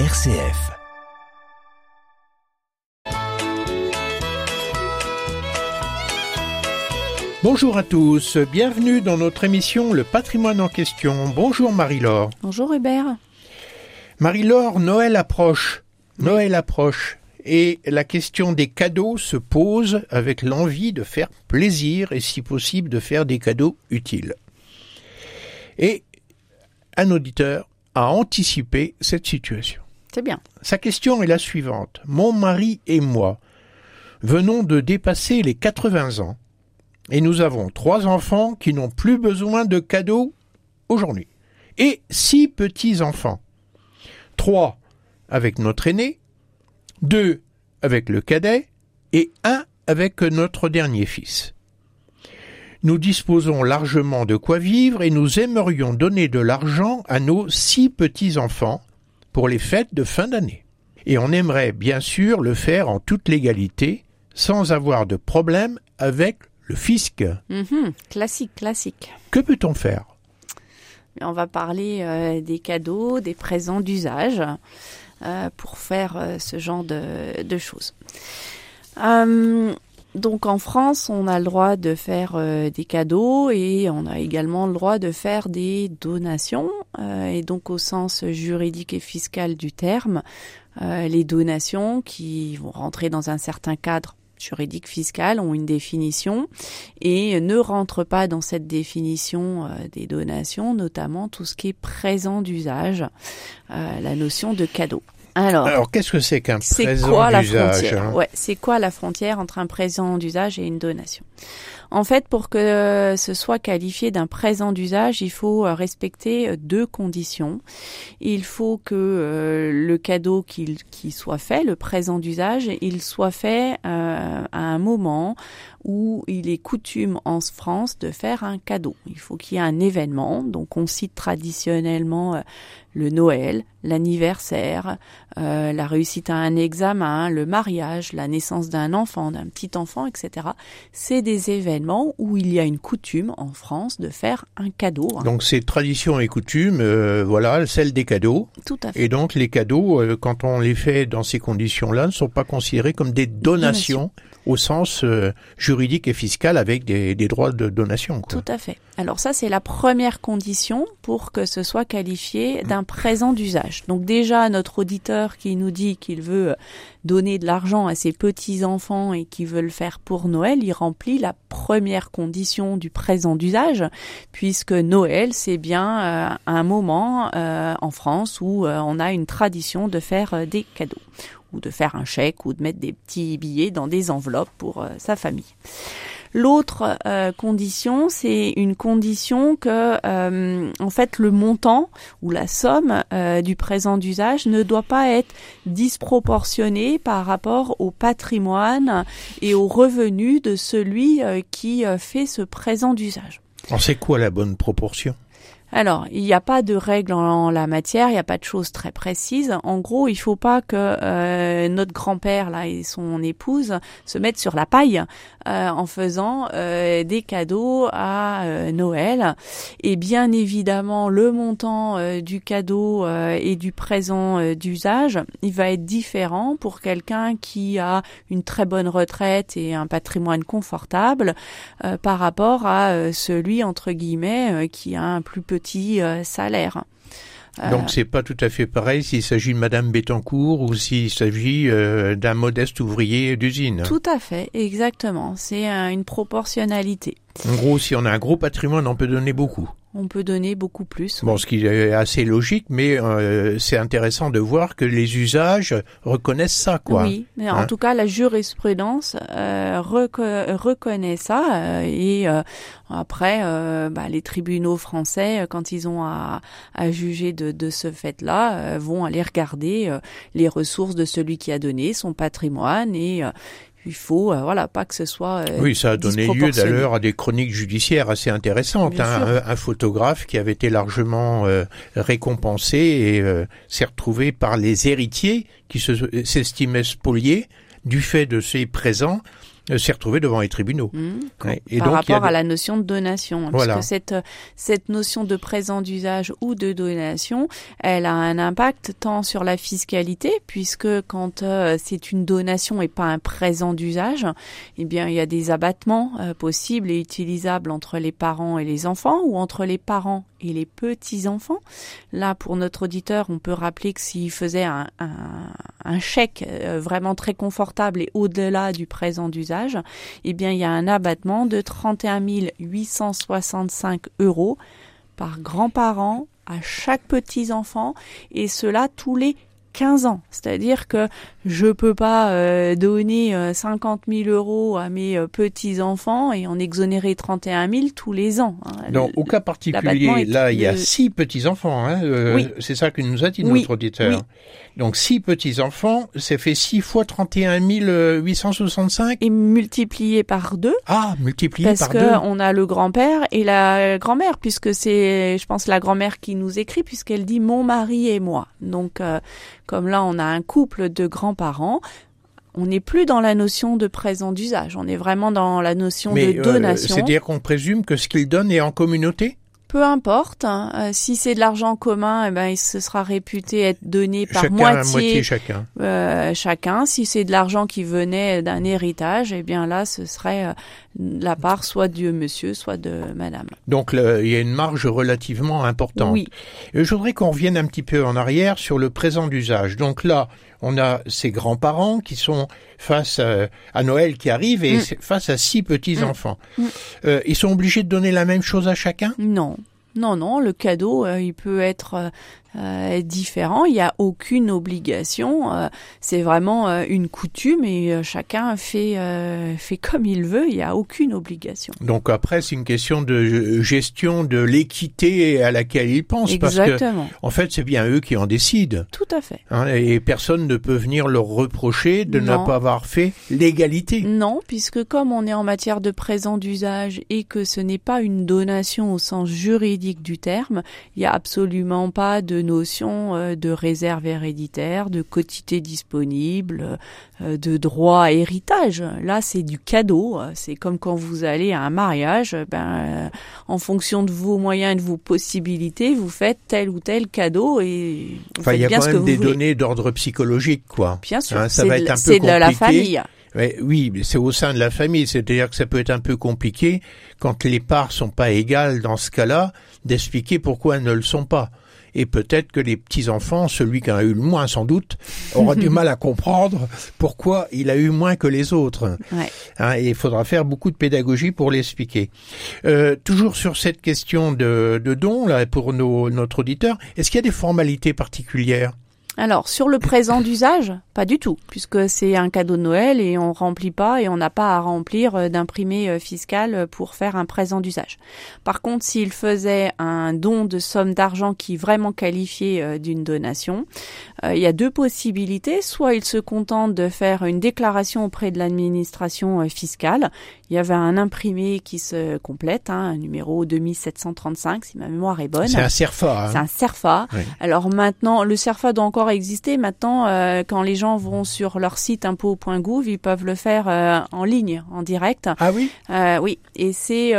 RCF. Bonjour à tous, bienvenue dans notre émission Le patrimoine en question. Bonjour Marie-Laure. Bonjour Hubert. Marie-Laure, Noël approche. Noël approche. Et la question des cadeaux se pose avec l'envie de faire plaisir et si possible de faire des cadeaux utiles. Et un auditeur a anticipé cette situation. Sa question est la suivante. Mon mari et moi venons de dépasser les 80 ans et nous avons trois enfants qui n'ont plus besoin de cadeaux aujourd'hui et six petits-enfants. Trois avec notre aîné, deux avec le cadet et un avec notre dernier fils. Nous disposons largement de quoi vivre et nous aimerions donner de l'argent à nos six petits-enfants pour les fêtes de fin d'année. Et on aimerait bien sûr le faire en toute légalité, sans avoir de problème avec le fisc. Mhm, classique, classique. Que peut-on faire? On va parler euh, des cadeaux, des présents d'usage euh, pour faire euh, ce genre de, de choses. Donc en France, on a le droit de faire euh, des cadeaux et on a également le droit de faire des donations. Euh, et donc au sens juridique et fiscal du terme, euh, les donations qui vont rentrer dans un certain cadre juridique fiscal ont une définition et ne rentrent pas dans cette définition des donations, notamment tout ce qui est présent d'usage, la notion de cadeau. Alors, Alors qu'est-ce que c'est qu'un c'est présent quoi la d'usage frontière hein? Ouais, c'est quoi la frontière entre un présent d'usage et une donation? En fait, pour que ce soit qualifié d'un présent d'usage, il faut euh, respecter euh, deux conditions. Il faut que euh, le cadeau qui soit fait, le présent d'usage, il soit fait euh, à un moment où il est coutume en France de faire un cadeau. Il faut qu'il y ait un événement. Donc on cite traditionnellement euh, le Noël, l'anniversaire, euh, la réussite à un examen, le mariage, la naissance d'un enfant, d'un petit enfant, etc. C'est des événements où il y a une coutume en France de faire un cadeau. hein. Donc c'est tradition et coutume, euh, voilà, celle des cadeaux. Tout à fait. Et donc les cadeaux, euh, quand on les fait dans ces conditions-là, ne sont pas considérés comme des donations au sens euh, juridique et fiscal avec des, des droits de donation. Quoi. Tout à fait. Alors ça, c'est la première condition pour que ce soit qualifié d'un présent d'usage. Donc déjà, notre auditeur qui nous dit qu'il veut donner de l'argent à ses petits-enfants et qui veut le faire pour Noël, il remplit la première condition du présent d'usage, puisque Noël, c'est bien euh, un moment euh, en France où euh, on a une tradition de faire des cadeaux ou de faire un chèque ou de mettre des petits billets dans des enveloppes pour sa famille. L'autre euh, condition, c'est une condition que, euh, en fait, le montant ou la somme euh, du présent d'usage ne doit pas être disproportionné par rapport au patrimoine et aux revenus de celui qui fait ce présent d'usage. Alors c'est quoi la bonne proportion? Alors, il n'y a pas de règle en la matière, il n'y a pas de choses très précises. En gros, il faut pas que euh, notre grand-père là et son épouse se mettent sur la paille euh, en faisant euh, des cadeaux à Noël. Et bien évidemment, le montant du cadeau et du présent d'usage, il va être différent pour quelqu'un qui a une très bonne retraite et un patrimoine confortable par rapport à celui entre guillemets qui a un plus petit euh, salaire. Euh, Donc c'est pas tout à fait pareil s'il s'agit de Madame Bettencourt ou s'il s'agit euh, d'un modeste ouvrier d'usine. tout à fait, exactement. C'est euh, une proportionnalité. En gros, si on a un gros patrimoine, on peut donner beaucoup. On peut donner beaucoup plus. Bon, ce qui est assez logique, mais euh, c'est intéressant de voir que les usages reconnaissent ça, quoi. Oui, mais en Hein? tout cas, la jurisprudence euh, reco- reconnaît ça euh, et euh, après, euh, bah, les tribunaux français, euh, quand ils ont à, à juger de, de ce fait-là, vont aller regarder euh, les ressources de celui qui a donné, son patrimoine et euh, il faut, euh, voilà, pas que ce soit. euh, Oui, ça a donné lieu d'ailleurs à des chroniques judiciaires assez intéressantes. Hein. Un, un photographe qui avait été largement euh, récompensé et s'est retrouvé par les héritiers qui se- s'estimaient spoliés du fait de ses présents s'est retrouvé devant les tribunaux. Mmh. Ouais. Et par donc, a rapport à la notion de donation. hein, Voilà. Parce que cette, cette notion de présent d'usage ou de donation, elle a un impact tant sur la fiscalité, puisque quand euh, c'est une donation et pas un présent d'usage, eh bien, il y a des abattements euh, possibles et utilisables entre les parents et les enfants ou entre les parents et les petits-enfants. Là, pour notre auditeur, on peut rappeler que s'il faisait un, chèque euh, vraiment très confortable et au-delà du présent d'usage, eh bien, il y a un abattement de 31 865 euros par grand-parent à chaque petit-enfant, et cela tous les 15 ans. C'est-à-dire que je peux pas euh, donner euh, 50 000 euros à mes euh, petits-enfants et en exonérer 31 000 tous les ans. hein. Donc, au cas particulier, là, il y a six petits-enfants. Hein, euh, Oui. C'est ça que nous a dit Oui, notre auditeur. oui. Donc, six petits-enfants, c'est fait 6 fois 31 865 Et multiplié par deux, Ah, multiplié parce par deux. on a le grand-père et la grand-mère, puisque c'est, je pense, la grand-mère qui nous écrit, puisqu'elle dit mon mari et moi. Donc, euh, comme là, on a un couple de grands-parents. On n'est plus dans la notion de présent d'usage, on est vraiment dans la notion Mais de euh, donation. c'est-à-dire qu'on présume que ce qu'il donne est en communauté? Peu importe, hein, euh, si c'est de l'argent commun, eh ben, il se sera réputé être donné par Chacun moitié, moitié chacun. euh, chacun. Si c'est de l'argent qui venait d'un héritage, eh bien là, ce serait euh, la part soit de monsieur, soit de madame. Donc le- il y a une marge relativement importante. Oui, Et je voudrais qu'on revienne un petit peu en arrière sur le présent d'usage. Donc là, on a ces grands-parents qui sont face à, à Noël qui arrive et Mm. face à six petits-enfants. Mm. Euh, ils sont obligés de donner la même chose à chacun? Non. Non, non, le cadeau, euh, il peut être euh, différent. Il n'y a aucune obligation. euh, c'est vraiment euh, une coutume et euh, chacun fait fait comme il veut. Il n'y a aucune obligation. Donc après, c'est une question de gestion de l'équité à laquelle ils pensent. Parce que, Exactement. en fait, c'est bien eux qui en décident. Tout à fait. hein, et personne ne peut venir leur reprocher de ne pas avoir fait l'égalité. Non, puisque comme on est en matière de présent d'usage et que ce n'est pas une donation au sens juridique du terme, il n'y a absolument pas de notion euh, de réserve héréditaire, de quotité disponible, euh, de droit à héritage. Là, c'est du cadeau. C'est comme quand vous allez à un mariage, ben, euh, en fonction de vos moyens et de vos possibilités, vous faites tel ou tel cadeau et vous Enfin, il y a quand même des voulez. données d'ordre psychologique, quoi. Bien sûr, Hein, ça c'est va de, être un peu c'est de la compliqué. famille. Ouais, oui, mais c'est au sein de la famille, c'est-à-dire que ça peut être un peu compliqué quand les parts sont pas égales dans ce cas-là, d'expliquer pourquoi elles ne le sont pas. Et peut-être que les petits-enfants, celui qui en a eu le moins sans doute, aura du mal à comprendre pourquoi il a eu moins que les autres. Ouais. Hein, et il faudra faire beaucoup de pédagogie pour l'expliquer. Euh, toujours sur cette question de, de dons, là, pour nos, notre auditeur, est-ce qu'il y a des formalités particulières? Alors, sur le présent d'usage, pas du tout, puisque c'est un cadeau de Noël et on remplit pas et on n'a pas à remplir euh, d'imprimé euh, fiscal pour faire un présent d'usage. Par contre, s'il faisait un don de somme d'argent qui vraiment qualifiait euh, d'une donation, euh, il y a deux possibilités. Soit il se contente de faire une déclaration auprès de l'administration euh, fiscale. Il y avait un imprimé qui se complète, hein, un numéro 2735, si ma mémoire est bonne. C'est un CERFA. C'est Hein un CERFA. Oui. Alors maintenant, le CERFA doit encore exister. Maintenant, euh, quand les gens vont sur leur site impôt.gouv, ils peuvent le faire euh, en ligne, en direct. Ah oui? Euh, oui, et c'est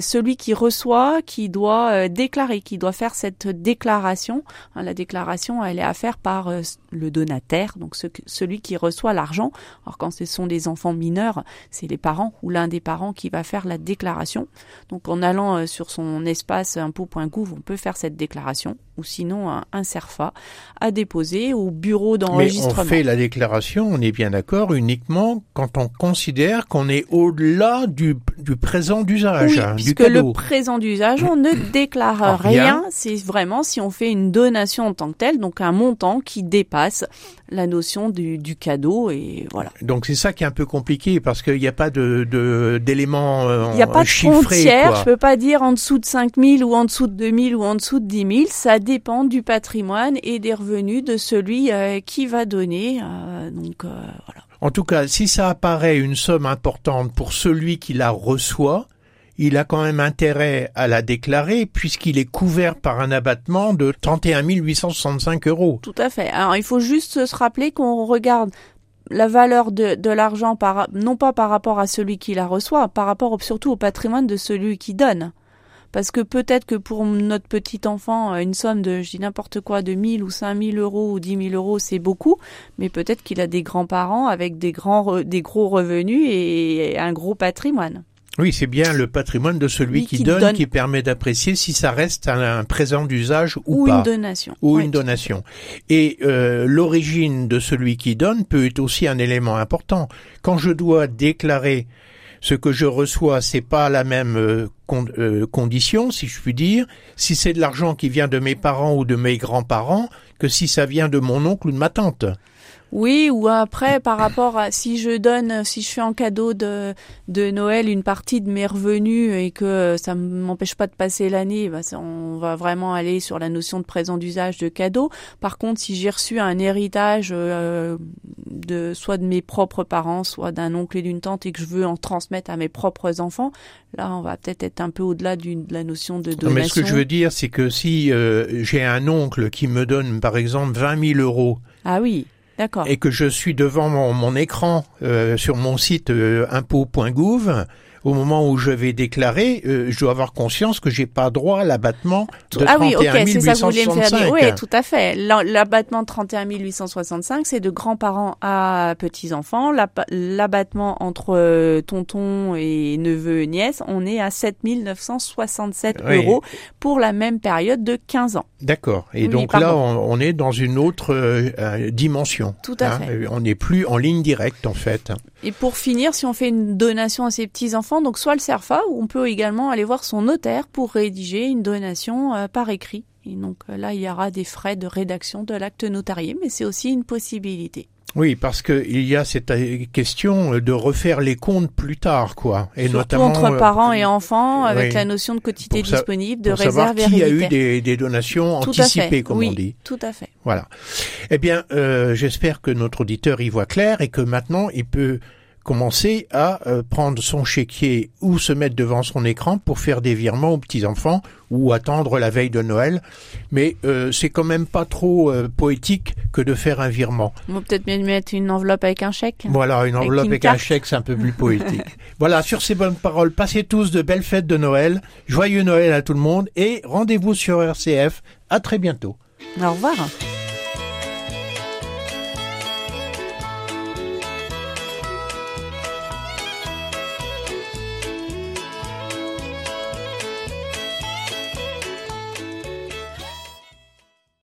celui qui reçoit qui doit déclarer, qui doit faire cette déclaration. Hein, la déclaration, elle est à faire par le donataire, donc ce- celui qui reçoit l'argent. Alors quand ce sont des enfants mineurs, c'est les parents ou l'un des parents qui va faire la déclaration. Donc en allant sur son espace impôt.gouv, on peut faire cette déclaration, ou sinon un, un CERFA à déposer au bureau Mais on d'enregistrement. fait la déclaration, on est bien d'accord, uniquement quand on considère qu'on est au-delà du, du présent d'usage, Oui, hein, puisque le présent d'usage, on ne déclare rien. rien. C'est vraiment si on fait une donation en tant que telle, donc un montant qui dépasse la notion du, du cadeau et voilà. Donc c'est ça qui est un peu compliqué parce qu'il n'y a pas de de- d'éléments euh, Il n'y a pas de frontière. Je peux pas dire en dessous de 5000 ou en dessous de 2000 ou en dessous de 10 000. Ça dépend du patrimoine et des revenus de celui euh, qui va donner. euh, donc euh, voilà. En tout cas, si ça apparaît une somme importante pour celui qui la reçoit, il a quand même intérêt à la déclarer puisqu'il est couvert par un abattement de 31 865 euros. Tout à fait. Alors il faut juste se rappeler qu'on regarde la valeur de, de l'argent, non pas par rapport à celui qui la reçoit, par rapport surtout au patrimoine de celui qui donne. Parce que peut-être que pour notre petit enfant, une somme de, je dis n'importe quoi, de 1000 ou 5000 euros ou 10 000 euros, c'est beaucoup, mais peut-être qu'il a des grands-parents avec des, grands, des gros revenus et un gros patrimoine. Oui, c'est bien le patrimoine de celui qui, donne, qui permet d'apprécier si ça reste un, présent d'usage ou, ou, pas. Une donation. Ou une donation. Et euh, l'origine de celui qui donne peut être aussi un élément important. Quand je dois déclarer ce que je reçois, c'est pas la même euh, euh, condition, si je puis dire, si c'est de l'argent qui vient de mes parents ou de mes grands-parents, que si ça vient de mon oncle ou de ma tante. Oui, ou après, par rapport à si je donne, si je fais en cadeau de, de Noël une partie de mes revenus et que ça ne m'empêche pas de passer l'année, bah, on va vraiment aller sur la notion de présent d'usage de cadeau. Par contre, si j'ai reçu un héritage euh, de soit de mes propres parents, soit d'un oncle et d'une tante et que je veux en transmettre à mes propres enfants, là, on va peut-être être un peu au-delà de la notion de donation. mais ce que je veux dire, c'est que si euh, j'ai un oncle qui me donne, par exemple, 20 000 euros. Ah oui et que je suis devant mon, écran euh, sur mon site euh, impôt.gouv, au moment où je vais déclarer, euh, je dois avoir conscience que j'ai pas droit à l'abattement de ah 31 oui, ok, c'est ça que vous voulez me faire dire. Oui, tout à fait. L'abattement de 31 865, c'est de grands-parents à petits-enfants. L'abattement entre euh, tonton et neveu nièce, on est à 7 967 euros pour la même période de 15 ans. D'accord. Et donc là, on, est dans une autre euh, dimension. Tout à hein. fait. On n'est plus en ligne directe, en fait. Et pour finir, si on fait une donation à ses petits-enfants, donc soit le CERFA, ou on peut également aller voir son notaire pour rédiger une donation euh, par écrit. Et donc euh, là, il y aura des frais de rédaction de l'acte notarié, mais c'est aussi une possibilité. Oui, parce qu'il y a cette euh, question de refaire les comptes plus tard, quoi. Et notamment entre parents et enfants, avec la notion de quantité disponible, de réserve savoir qui a eu des, des donations anticipées, comme on dit. Tout à fait. Voilà. Eh bien, j'espère que notre auditeur y voit clair et que maintenant il peut commencer à euh, prendre son chéquier ou se mettre devant son écran pour faire des virements aux petits-enfants ou attendre la veille de Noël. Mais euh, c'est quand même pas trop euh, poétique que de faire un virement. On va peut-être mieux mettre une enveloppe avec un chèque. Voilà, une enveloppe avec, un chèque, c'est un peu plus poétique. voilà, sur ces bonnes paroles, passez tous de belles fêtes de Noël. Joyeux Noël à tout le monde et rendez-vous sur RCF. À très bientôt. Au revoir.